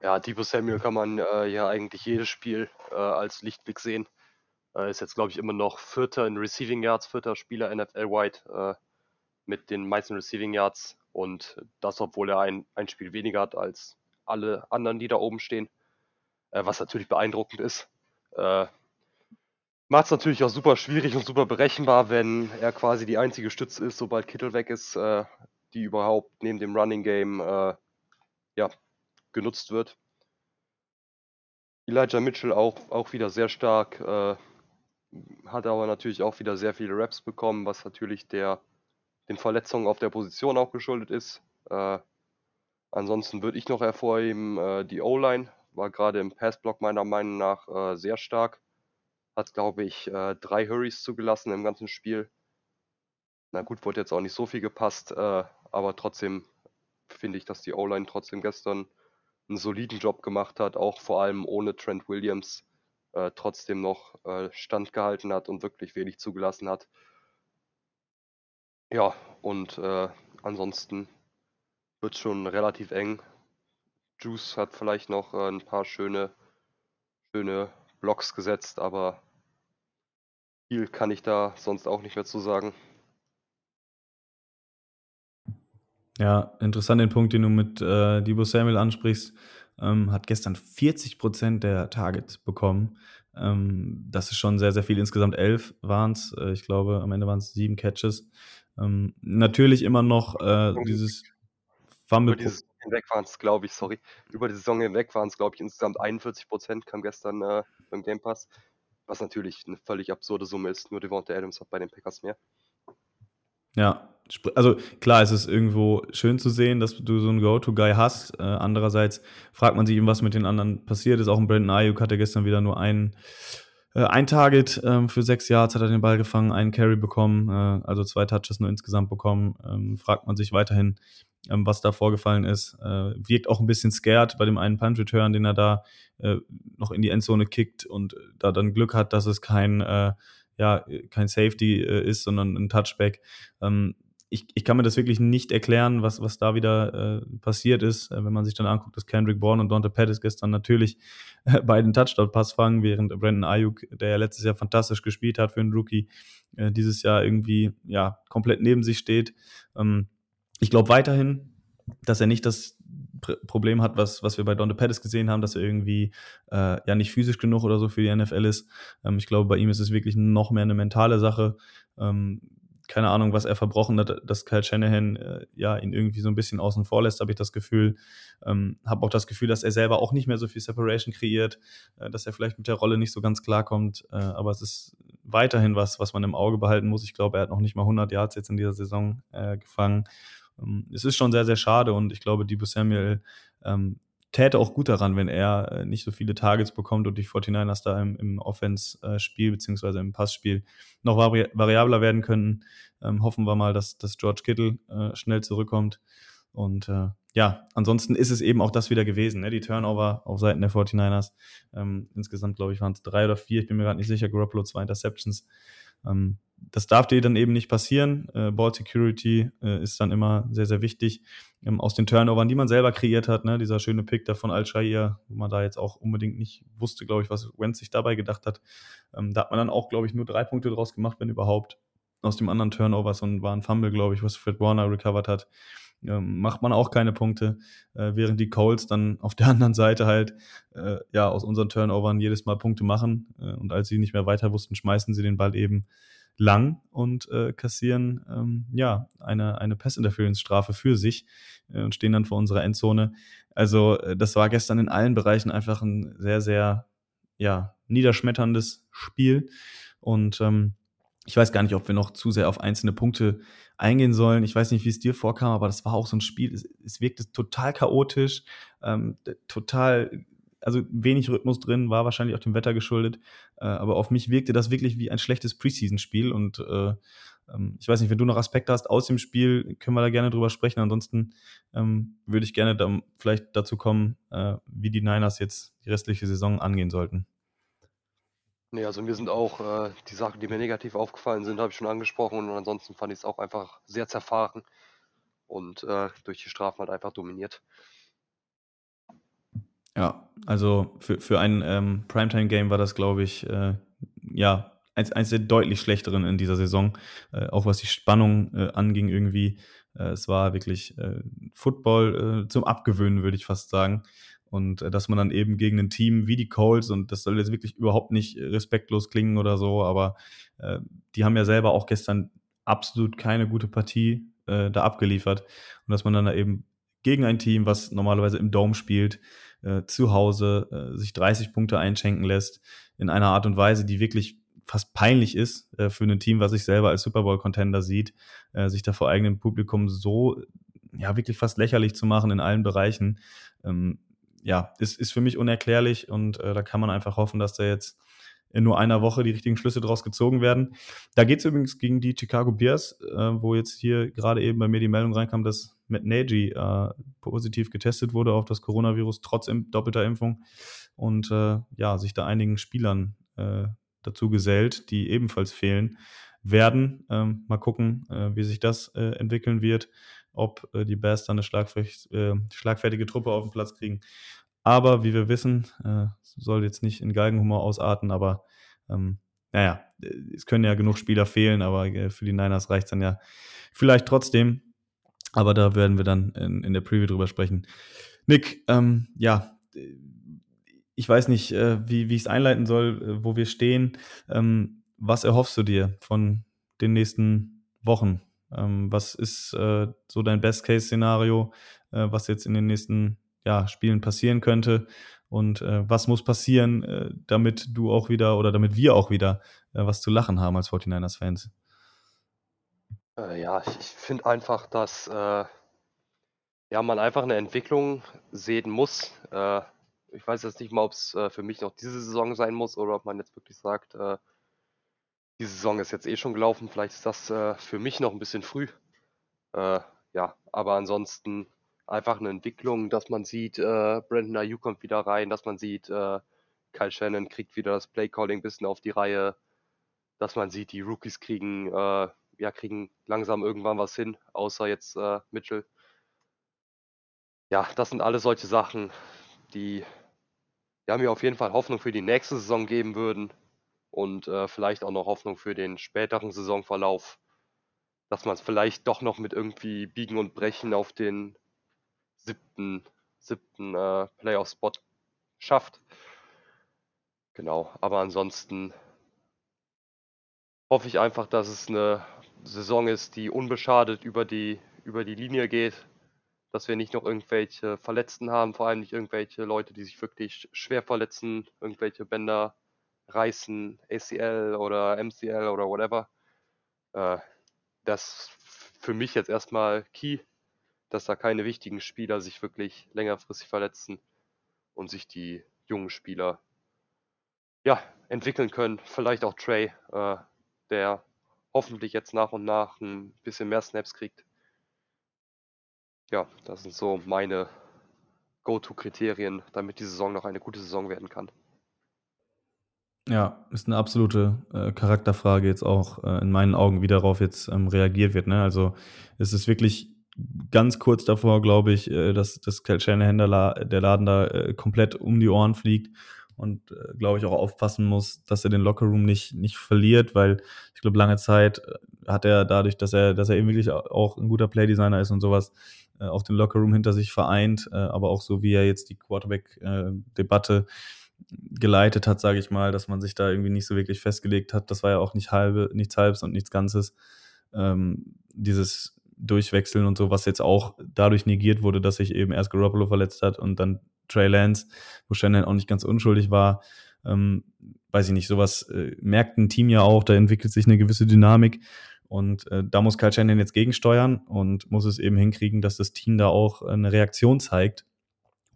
Ja, Debo Samuel kann man äh, ja eigentlich jedes Spiel äh, als Lichtblick sehen. Äh, ist jetzt, glaube ich, immer noch Vierter in Receiving Yards, vierter Spieler NFL-wide äh, mit den meisten Receiving Yards. Und das, obwohl er ein, ein Spiel weniger hat als alle anderen, die da oben stehen. Äh, was natürlich beeindruckend ist. Macht es natürlich auch super schwierig und super berechenbar, wenn er quasi die einzige Stütze ist, sobald Kittel weg ist, äh, die überhaupt neben dem Running Game äh, ja, genutzt wird. Elijah Mitchell auch, auch wieder sehr stark, äh, hat aber natürlich auch wieder sehr viele Raps bekommen, was natürlich der, den Verletzungen auf der Position auch geschuldet ist. Äh, ansonsten würde ich noch hervorheben, äh, die O-Line war gerade im Passblock meiner Meinung nach äh, sehr stark. Hat, glaube ich, äh, drei Hurries zugelassen im ganzen Spiel. Na gut, wurde jetzt auch nicht so viel gepasst, äh, aber trotzdem finde ich, dass die O-Line trotzdem gestern einen soliden Job gemacht hat, auch vor allem ohne Trent Williams äh, trotzdem noch äh, standgehalten hat und wirklich wenig zugelassen hat. Ja, und äh, ansonsten wird es schon relativ eng. Juice hat vielleicht noch äh, ein paar schöne, schöne Blocks gesetzt, aber viel kann ich da sonst auch nicht mehr zu sagen. Ja, interessant den Punkt, den du mit äh, Debo Samuel ansprichst. Ähm, hat gestern 40 Prozent der Targets bekommen. Ähm, das ist schon sehr, sehr viel. Insgesamt elf waren es. Äh, ich glaube, am Ende waren es sieben Catches. Ähm, natürlich immer noch äh, dieses Fumble. Über die Saison hinweg waren es, glaube ich, sorry. Über die Saison hinweg waren es, glaube ich, insgesamt 41 Prozent, kam gestern äh, beim Game Pass. Was natürlich eine völlig absurde Summe ist. Nur Devonta Adams hat bei den Packers mehr. Ja, also klar, es ist irgendwo schön zu sehen, dass du so einen Go-To-Guy hast. Äh, andererseits fragt man sich eben, was mit den anderen passiert ist. Auch ein Brandon Ayuk hatte gestern wieder nur einen, äh, ein Target ähm, für sechs Yards, hat er den Ball gefangen, einen Carry bekommen, äh, also zwei Touches nur insgesamt bekommen. Ähm, fragt man sich weiterhin, ähm, was da vorgefallen ist. Äh, wirkt auch ein bisschen scared bei dem einen Punt-Return, den er da äh, noch in die Endzone kickt und da dann Glück hat, dass es kein äh, ja, kein Safety äh, ist, sondern ein Touchback. Ähm, ich, ich kann mir das wirklich nicht erklären, was, was da wieder äh, passiert ist, äh, wenn man sich dann anguckt, dass Kendrick Bourne und Dante Pettis gestern natürlich äh, beiden Touchdown-Pass fangen, während Brandon Ayuk, der ja letztes Jahr fantastisch gespielt hat für einen Rookie, äh, dieses Jahr irgendwie ja komplett neben sich steht. Ähm, ich glaube weiterhin, dass er nicht das Problem hat, was, was wir bei Dante Pettis gesehen haben, dass er irgendwie äh, ja nicht physisch genug oder so für die NFL ist. Ähm, ich glaube, bei ihm ist es wirklich noch mehr eine mentale Sache. Ähm, keine Ahnung, was er verbrochen hat, dass Kyle Shanahan äh, ja ihn irgendwie so ein bisschen außen vor lässt, habe ich das Gefühl. Ähm, habe auch das Gefühl, dass er selber auch nicht mehr so viel Separation kreiert, äh, dass er vielleicht mit der Rolle nicht so ganz klarkommt. Äh, aber es ist weiterhin was, was man im Auge behalten muss. Ich glaube, er hat noch nicht mal 100 Yards jetzt in dieser Saison äh, gefangen. Ähm, es ist schon sehr, sehr schade und ich glaube, Debo Samuel ähm, täte auch gut daran, wenn er äh, nicht so viele Targets bekommt und die 49ers da im, im Offense-Spiel beziehungsweise im Passspiel noch vari variabler werden könnten. Ähm, hoffen wir mal, dass, dass George Kittle äh, schnell zurückkommt. Und äh, ja, ansonsten ist es eben auch das wieder gewesen, ne? die Turnover auf Seiten der 49ers. Ähm, insgesamt, glaube ich, waren es drei oder vier, ich bin mir gerade nicht sicher, Garoppolo zwei Interceptions. Ähm, das darf dir dann eben nicht passieren. Äh, Ball Security äh, ist dann immer sehr, sehr wichtig. Ähm, aus den Turnovern, die man selber kreiert hat, ne? dieser schöne Pick da von Al-Shair, wo man da jetzt auch unbedingt nicht wusste, glaube ich, was Wentz sich dabei gedacht hat. Ähm, da hat man dann auch, glaube ich, nur drei Punkte draus gemacht, wenn überhaupt. Aus dem anderen Turnover, so war ein Fumble, glaube ich, was Fred Warner recovered hat. Ähm, macht man auch keine Punkte, äh, während die Colts dann auf der anderen Seite halt äh, ja aus unseren Turnovern jedes Mal Punkte machen äh, und als sie nicht mehr weiter wussten, schmeißen sie den Ball eben lang und äh, kassieren ähm, ja eine, eine Pass-Interference-Strafe für sich äh, und stehen dann vor unserer Endzone. Also äh, das war gestern in allen Bereichen einfach ein sehr, sehr ja, niederschmetterndes Spiel. Und ähm, ich weiß gar nicht, ob wir noch zu sehr auf einzelne Punkte eingehen sollen. Ich weiß nicht, wie es dir vorkam, aber das war auch so ein Spiel. Es, es wirkte total chaotisch, ähm, total also wenig Rhythmus drin, war wahrscheinlich auch dem Wetter geschuldet. Äh, aber auf mich wirkte das wirklich wie ein schlechtes Preseason-Spiel. Und äh, ähm, ich weiß nicht, wenn du noch Aspekte hast aus dem Spiel, können wir da gerne drüber sprechen. Ansonsten ähm, würde ich gerne dann vielleicht dazu kommen, äh, wie die Niners jetzt die restliche Saison angehen sollten. Nee, also mir sind auch äh, die Sachen, die mir negativ aufgefallen sind, habe ich schon angesprochen. Und ansonsten fand ich es auch einfach sehr zerfahren und äh, durch die Strafen halt einfach dominiert. Ja, also für, für ein ähm, Primetime-Game war das, glaube ich, äh, ja, eins, eins der deutlich schlechteren in dieser Saison. Äh, auch was die Spannung äh, anging, irgendwie. Äh, es war wirklich äh, Football äh, zum Abgewöhnen, würde ich fast sagen. Und äh, dass man dann eben gegen ein Team wie die Colts, und das soll jetzt wirklich überhaupt nicht respektlos klingen oder so, aber äh, die haben ja selber auch gestern absolut keine gute Partie äh, da abgeliefert. Und dass man dann da eben gegen ein Team, was normalerweise im Dome spielt, äh, zu Hause äh, sich 30 Punkte einschenken lässt, in einer Art und Weise, die wirklich fast peinlich ist äh, für ein Team, was sich selber als Super Bowl-Contender sieht, äh, sich da vor eigenem Publikum so ja wirklich fast lächerlich zu machen in allen Bereichen. Ähm, ja, ist, ist für mich unerklärlich und äh, da kann man einfach hoffen, dass da jetzt in nur einer Woche die richtigen Schlüsse draus gezogen werden. Da geht es übrigens gegen die Chicago Bears, äh, wo jetzt hier gerade eben bei mir die Meldung reinkam, dass Matt Nagy äh, positiv getestet wurde auf das Coronavirus trotz doppelter Impfung und äh, ja, sich da einigen Spielern äh, dazu gesellt, die ebenfalls fehlen werden. Ähm, mal gucken, äh, wie sich das äh, entwickeln wird, ob äh, die Bears dann eine schlagfertig, äh, schlagfertige Truppe auf den Platz kriegen. Aber wie wir wissen, äh, soll jetzt nicht in Galgenhumor ausarten, aber ähm, naja, es können ja genug Spieler fehlen, aber äh, für die Niners reicht es dann ja vielleicht trotzdem. Aber da werden wir dann in, in der Preview drüber sprechen. Nick, ähm, ja, ich weiß nicht, äh, wie, wie ich es einleiten soll, äh, wo wir stehen. Ähm, was erhoffst du dir von den nächsten Wochen? Ähm, was ist äh, so dein Best-Case-Szenario, äh, was jetzt in den nächsten ja, Spielen passieren könnte? Und äh, was muss passieren, äh, damit du auch wieder oder damit wir auch wieder was zu lachen haben als 49ers-Fans? ja, ich, ich finde einfach, dass ja, man einfach eine Entwicklung sehen muss ich weiß jetzt nicht mal, ob es äh, für mich noch diese Saison sein muss oder ob man jetzt wirklich sagt, äh, die Saison ist jetzt eh schon gelaufen. Vielleicht ist das äh, für mich noch ein bisschen früh. Äh, ja, aber ansonsten einfach eine Entwicklung, dass man sieht, äh, Brandon Ayuk kommt wieder rein, dass man sieht, äh, Kyle Shannon kriegt wieder das Playcalling ein bisschen auf die Reihe, dass man sieht, die Rookies kriegen, ja, kriegen langsam irgendwann was hin, außer jetzt Mitchell. Ja, das sind alles solche Sachen, die ja, mir auf jeden Fall Hoffnung für die nächste Saison geben würden und äh, vielleicht auch noch Hoffnung für den späteren Saisonverlauf, dass man es vielleicht doch noch mit irgendwie Biegen und Brechen auf den siebten, siebten äh, Playoff-Spot schafft. Genau, aber ansonsten hoffe ich einfach, dass es eine Saison ist, die unbeschadet über die, über die Linie geht dass wir nicht noch irgendwelche Verletzten haben, vor allem nicht irgendwelche Leute, die sich wirklich schwer verletzen, irgendwelche Bänder reißen, ACL oder MCL oder whatever. Äh, das für mich jetzt erstmal key, dass da keine wichtigen Spieler sich wirklich längerfristig verletzen und sich die jungen Spieler ja, entwickeln können. Vielleicht auch Trey, äh, der hoffentlich jetzt nach und nach ein bisschen mehr Snaps kriegt ja, das sind so meine Go-To-Kriterien, damit die Saison noch eine gute Saison werden kann. Ja, ist eine absolute äh, Charakterfrage jetzt auch äh, in meinen Augen, wie darauf jetzt ähm, reagiert wird. Ne? Also es ist wirklich ganz kurz davor, glaube ich, äh, dass das Shanahan der, der Laden da äh, komplett um die Ohren fliegt und äh, glaube ich auch aufpassen muss, dass er den Lockerroom nicht, nicht verliert, weil ich glaube, lange Zeit äh, hat er dadurch, dass er, dass er eben wirklich auch ein guter Playdesigner ist und sowas, äh, auch den Lockerroom hinter sich vereint, äh, aber auch so wie er jetzt die Quarterback-Debatte geleitet hat, sage ich mal, dass man sich da irgendwie nicht so wirklich festgelegt hat. Das war ja auch nicht halbe, nichts halbes und nichts Ganzes. Ähm, dieses Durchwechseln und so, was jetzt auch dadurch negiert wurde, dass sich eben erst Garoppolo verletzt hat und dann Trey Lance, wo Shannon auch nicht ganz unschuldig war. Ähm, weiß ich nicht, sowas äh, merkt ein Team ja auch, da entwickelt sich eine gewisse Dynamik. Und äh, da muss Kyle Shannon jetzt gegensteuern und muss es eben hinkriegen, dass das Team da auch eine Reaktion zeigt.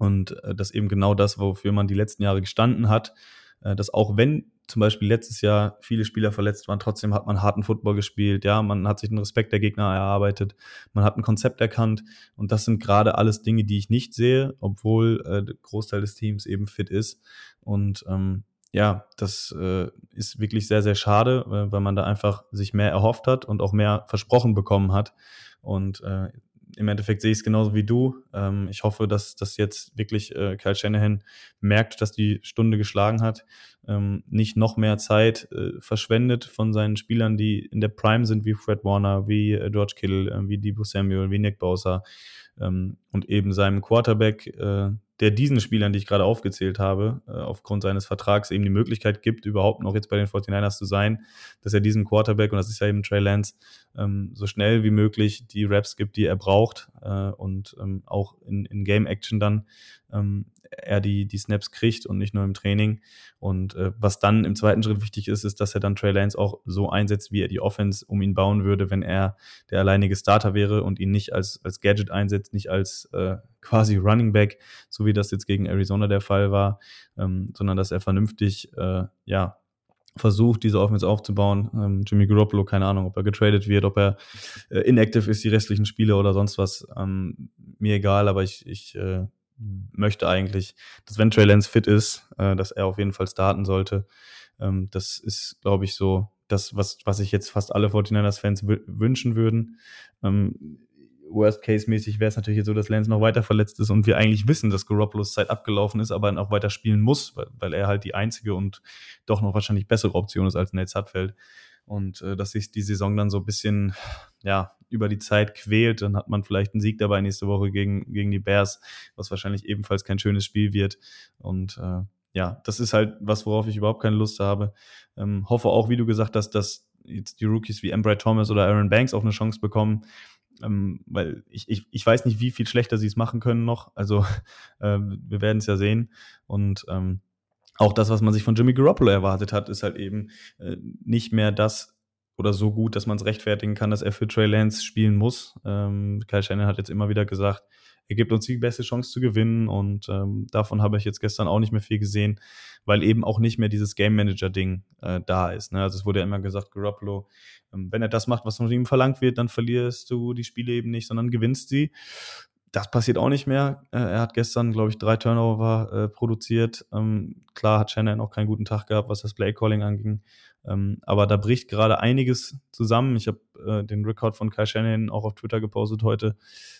Und äh, das eben genau das, wofür man die letzten Jahre gestanden hat, äh, dass auch wenn zum Beispiel letztes Jahr viele Spieler verletzt waren, trotzdem hat man harten Football gespielt, ja, man hat sich den Respekt der Gegner erarbeitet, man hat ein Konzept erkannt. Und das sind gerade alles Dinge, die ich nicht sehe, obwohl äh, der Großteil des Teams eben fit ist. Und ähm, ja, das äh, ist wirklich sehr, sehr schade, äh, weil man da einfach sich mehr erhofft hat und auch mehr versprochen bekommen hat. Und äh, im Endeffekt sehe ich es genauso wie du. Ähm, ich hoffe, dass, dass jetzt wirklich äh, Kyle Shanahan merkt, dass die Stunde geschlagen hat, ähm, nicht noch mehr Zeit äh, verschwendet von seinen Spielern, die in der Prime sind, wie Fred Warner, wie äh, George Kittle, äh, wie Debo Samuel, wie Nick Bosa ähm, und eben seinem Quarterback, äh, der diesen Spielern, die ich gerade aufgezählt habe, äh, aufgrund seines Vertrags eben die Möglichkeit gibt, überhaupt noch jetzt bei den 49ers zu sein, dass er diesem Quarterback, und das ist ja eben Trey Lance, ähm, so schnell wie möglich die Raps gibt, die er braucht äh, und ähm, auch in, in Game Action dann ähm, er die, die Snaps kriegt und nicht nur im Training. Und äh, was dann im zweiten Schritt wichtig ist, ist, dass er dann Trey Lance auch so einsetzt, wie er die Offense um ihn bauen würde, wenn er der alleinige Starter wäre und ihn nicht als, als Gadget einsetzt, nicht als äh, quasi Running Back, so wie das jetzt gegen Arizona der Fall war, ähm, sondern dass er vernünftig, äh, ja, versucht, diese Offense aufzubauen. Ähm, Jimmy Garoppolo, keine Ahnung, ob er getradet wird, ob er äh, inactive ist, die restlichen Spiele oder sonst was. Ähm, mir egal, aber ich, ich äh, möchte eigentlich, dass wenn Trey Lance fit ist, äh, dass er auf jeden Fall starten sollte. Ähm, das ist, glaube ich, so das, was, was sich jetzt fast alle 49ers-Fans wünschen würden. Ähm, Worst-Case-mäßig wäre es natürlich jetzt so, dass Lance noch weiter verletzt ist und wir eigentlich wissen, dass Garoppolos Zeit abgelaufen ist, aber dann auch weiter spielen muss, weil, weil er halt die einzige und doch noch wahrscheinlich bessere Option ist als Nate Sudfeld. Und äh, dass sich die Saison dann so ein bisschen ja, über die Zeit quält, dann hat man vielleicht einen Sieg dabei nächste Woche gegen, gegen die Bears, was wahrscheinlich ebenfalls kein schönes Spiel wird. Und äh, ja, das ist halt was, worauf ich überhaupt keine Lust habe. Ähm, hoffe auch, wie du gesagt hast, dass jetzt die Rookies wie Embry Thomas oder Aaron Banks auch eine Chance bekommen. Ähm, weil ich, ich, ich weiß nicht, wie viel schlechter sie es machen können noch. Also äh, wir werden es ja sehen. Und ähm, auch das, was man sich von Jimmy Garoppolo erwartet hat, ist halt eben äh, nicht mehr das oder so gut, dass man es rechtfertigen kann, dass er für Trey Lance spielen muss. Ähm, Kyle Shannon hat jetzt immer wieder gesagt, er gibt uns die beste Chance zu gewinnen und ähm, davon habe ich jetzt gestern auch nicht mehr viel gesehen, weil eben auch nicht mehr dieses Game Manager Ding äh, da ist. Ne? Also es wurde ja immer gesagt, Garoppolo, ähm, wenn er das macht, was von ihm verlangt wird, dann verlierst du die Spiele eben nicht, sondern gewinnst sie. Das passiert auch nicht mehr. Äh, er hat gestern, glaube ich, drei Turnover äh, produziert. Ähm, klar hat Shannon auch keinen guten Tag gehabt, was das Play Calling anging. Ähm, aber da bricht gerade einiges zusammen. Ich habe äh, den Rekord von Kai Shannon auch auf Twitter gepostet heute.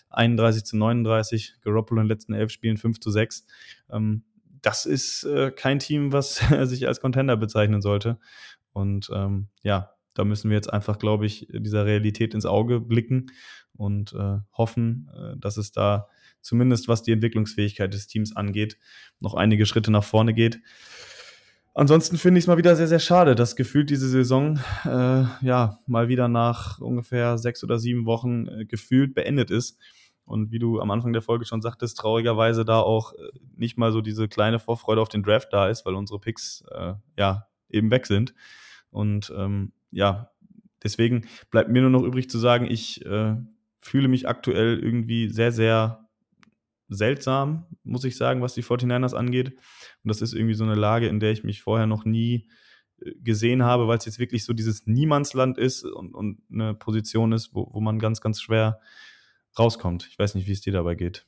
31 zu 39, Garoppolo in den letzten elf Spielen 5 zu 6. Ähm, das ist äh, kein Team, was sich als Contender bezeichnen sollte. Und ähm, ja, da müssen wir jetzt einfach, glaube ich, dieser Realität ins Auge blicken und äh, hoffen, äh, dass es da zumindest was die Entwicklungsfähigkeit des Teams angeht, noch einige Schritte nach vorne geht. Ansonsten finde ich es mal wieder sehr, sehr schade, dass gefühlt diese Saison äh, ja mal wieder nach ungefähr sechs oder sieben Wochen äh, gefühlt beendet ist. Und wie du am Anfang der Folge schon sagtest, traurigerweise da auch äh, nicht mal so diese kleine Vorfreude auf den Draft da ist, weil unsere Picks äh, ja eben weg sind. Und ähm, ja, deswegen bleibt mir nur noch übrig zu sagen, ich äh, fühle mich aktuell irgendwie sehr, sehr seltsam, muss ich sagen, was die 49ers angeht. Und das ist irgendwie so eine Lage, in der ich mich vorher noch nie äh, gesehen habe, weil es jetzt wirklich so dieses Niemandsland ist und, und eine Position ist, wo, wo man ganz, ganz schwer rauskommt. Ich weiß nicht, wie es dir dabei geht.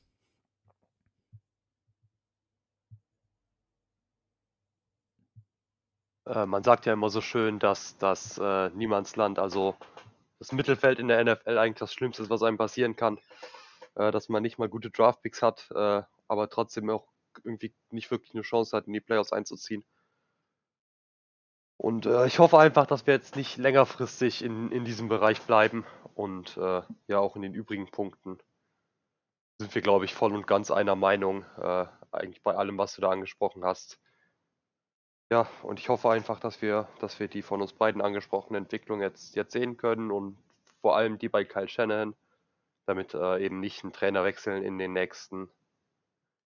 Äh, man sagt ja immer so schön, dass das äh, Niemandsland, also das Mittelfeld in der NFL eigentlich das Schlimmste ist, was einem passieren kann äh, dass man nicht mal gute Draftpicks hat, äh, aber trotzdem auch irgendwie nicht wirklich eine Chance hat, in die Playoffs einzuziehen. Und äh, ich hoffe einfach, dass wir jetzt nicht längerfristig in, in diesem Bereich bleiben und äh, ja auch in den übrigen Punkten sind wir, glaube ich, voll und ganz einer Meinung, äh, eigentlich bei allem, was du da angesprochen hast. Ja, und ich hoffe einfach, dass wir, dass wir die von uns beiden angesprochene Entwicklung jetzt, jetzt sehen können und vor allem die bei Kyle Shanahan, damit äh, eben nicht ein Trainerwechsel in den nächsten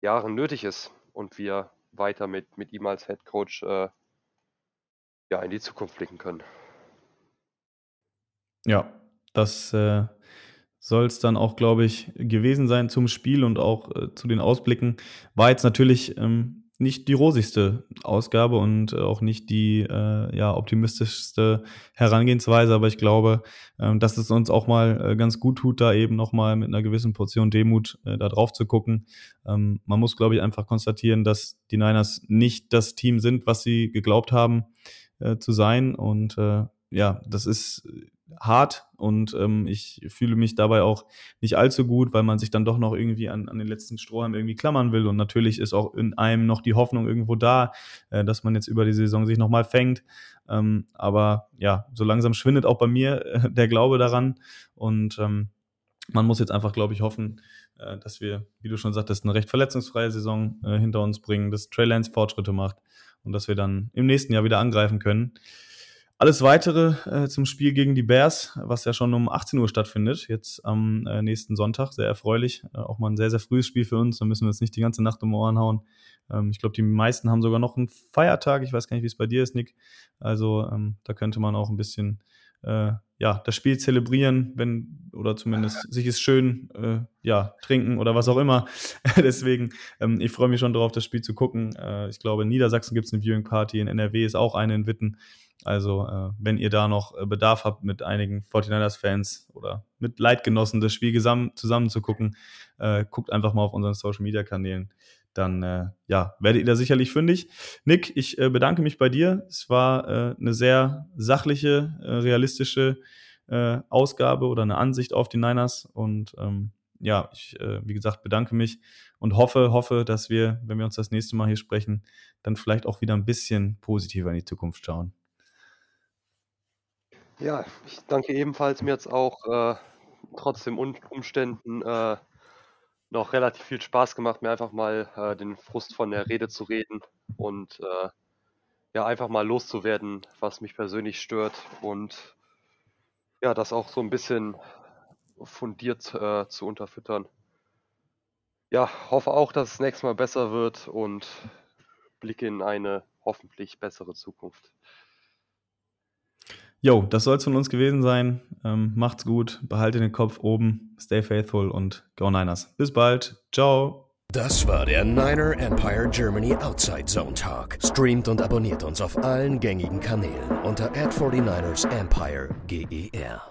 Jahren nötig ist und wir weiter mit, mit ihm als Head Coach äh, ja, in die Zukunft blicken können. Ja, das äh, soll es dann auch, glaube ich, gewesen sein zum Spiel und auch äh, zu den Ausblicken. War jetzt natürlich ähm, nicht die rosigste Ausgabe und äh, auch nicht die äh, ja, optimistischste Herangehensweise, aber ich glaube, äh, dass es uns auch mal äh, ganz gut tut, da eben nochmal mit einer gewissen Portion Demut äh, da drauf zu gucken. Ähm, man muss, glaube ich, einfach konstatieren, dass die Niners nicht das Team sind, was sie geglaubt haben äh, zu sein und ja, das ist hart und ähm, ich fühle mich dabei auch nicht allzu gut, weil man sich dann doch noch irgendwie an, an den letzten Strohhalm irgendwie klammern will und natürlich ist auch in einem noch die Hoffnung irgendwo da, äh, dass man jetzt über die Saison sich nochmal fängt. Ähm, aber ja, so langsam schwindet auch bei mir äh, der Glaube daran und ähm, man muss jetzt einfach, glaube ich, hoffen, äh, dass wir, wie du schon sagtest, eine recht verletzungsfreie Saison äh, hinter uns bringen, dass Trey Lance Fortschritte macht und dass wir dann im nächsten Jahr wieder angreifen können. Alles weitere äh, zum Spiel gegen die Bears, was ja schon um 18 Uhr stattfindet, jetzt am äh, nächsten Sonntag, sehr erfreulich. Äh, auch mal ein sehr, sehr frühes Spiel für uns, da müssen wir uns nicht die ganze Nacht um Ohren hauen. Ähm, ich glaube, die meisten haben sogar noch einen Feiertag, ich weiß gar nicht, wie es bei dir ist, Nick. Also ähm, da könnte man auch ein bisschen äh, ja, das Spiel zelebrieren, wenn, oder zumindest sich es schön, äh, ja, trinken oder was auch immer. Deswegen, ähm, ich freue mich schon darauf, das Spiel zu gucken. Äh, ich glaube, in Niedersachsen gibt es eine Viewing Party, in NRW ist auch eine in Witten. Also, äh, wenn ihr da noch äh, Bedarf habt, mit einigen 49ers-Fans oder mit Leitgenossen das Spiel zusammen zu gucken, äh, guckt einfach mal auf unseren Social-Media-Kanälen dann äh, ja, werdet ihr da sicherlich fündig. Nick, ich äh, bedanke mich bei dir. Es war äh, eine sehr sachliche, äh, realistische äh, Ausgabe oder eine Ansicht auf die Niners. Und ähm, ja, ich, äh, wie gesagt, bedanke mich und hoffe, hoffe, dass wir, wenn wir uns das nächste Mal hier sprechen, dann vielleicht auch wieder ein bisschen positiver in die Zukunft schauen. Ja, ich danke ebenfalls. Mir jetzt auch trotz den Umständen noch relativ viel Spaß gemacht, mir einfach mal äh, den Frust von der Rede zu reden und äh, ja, einfach mal loszuwerden, was mich persönlich stört und ja, das auch so ein bisschen fundiert äh, zu unterfüttern. Ja, hoffe auch, dass es nächstes Mal besser wird und blicke in eine hoffentlich bessere Zukunft. Jo, das soll es von uns gewesen sein. Ähm, macht's gut, behaltet den Kopf oben, stay faithful und go Niners. Bis bald. Ciao. Das war der Niner Empire Germany Outside Zone Talk. Streamt und abonniert uns auf allen gängigen Kanälen unter ad 49 ersempire GER.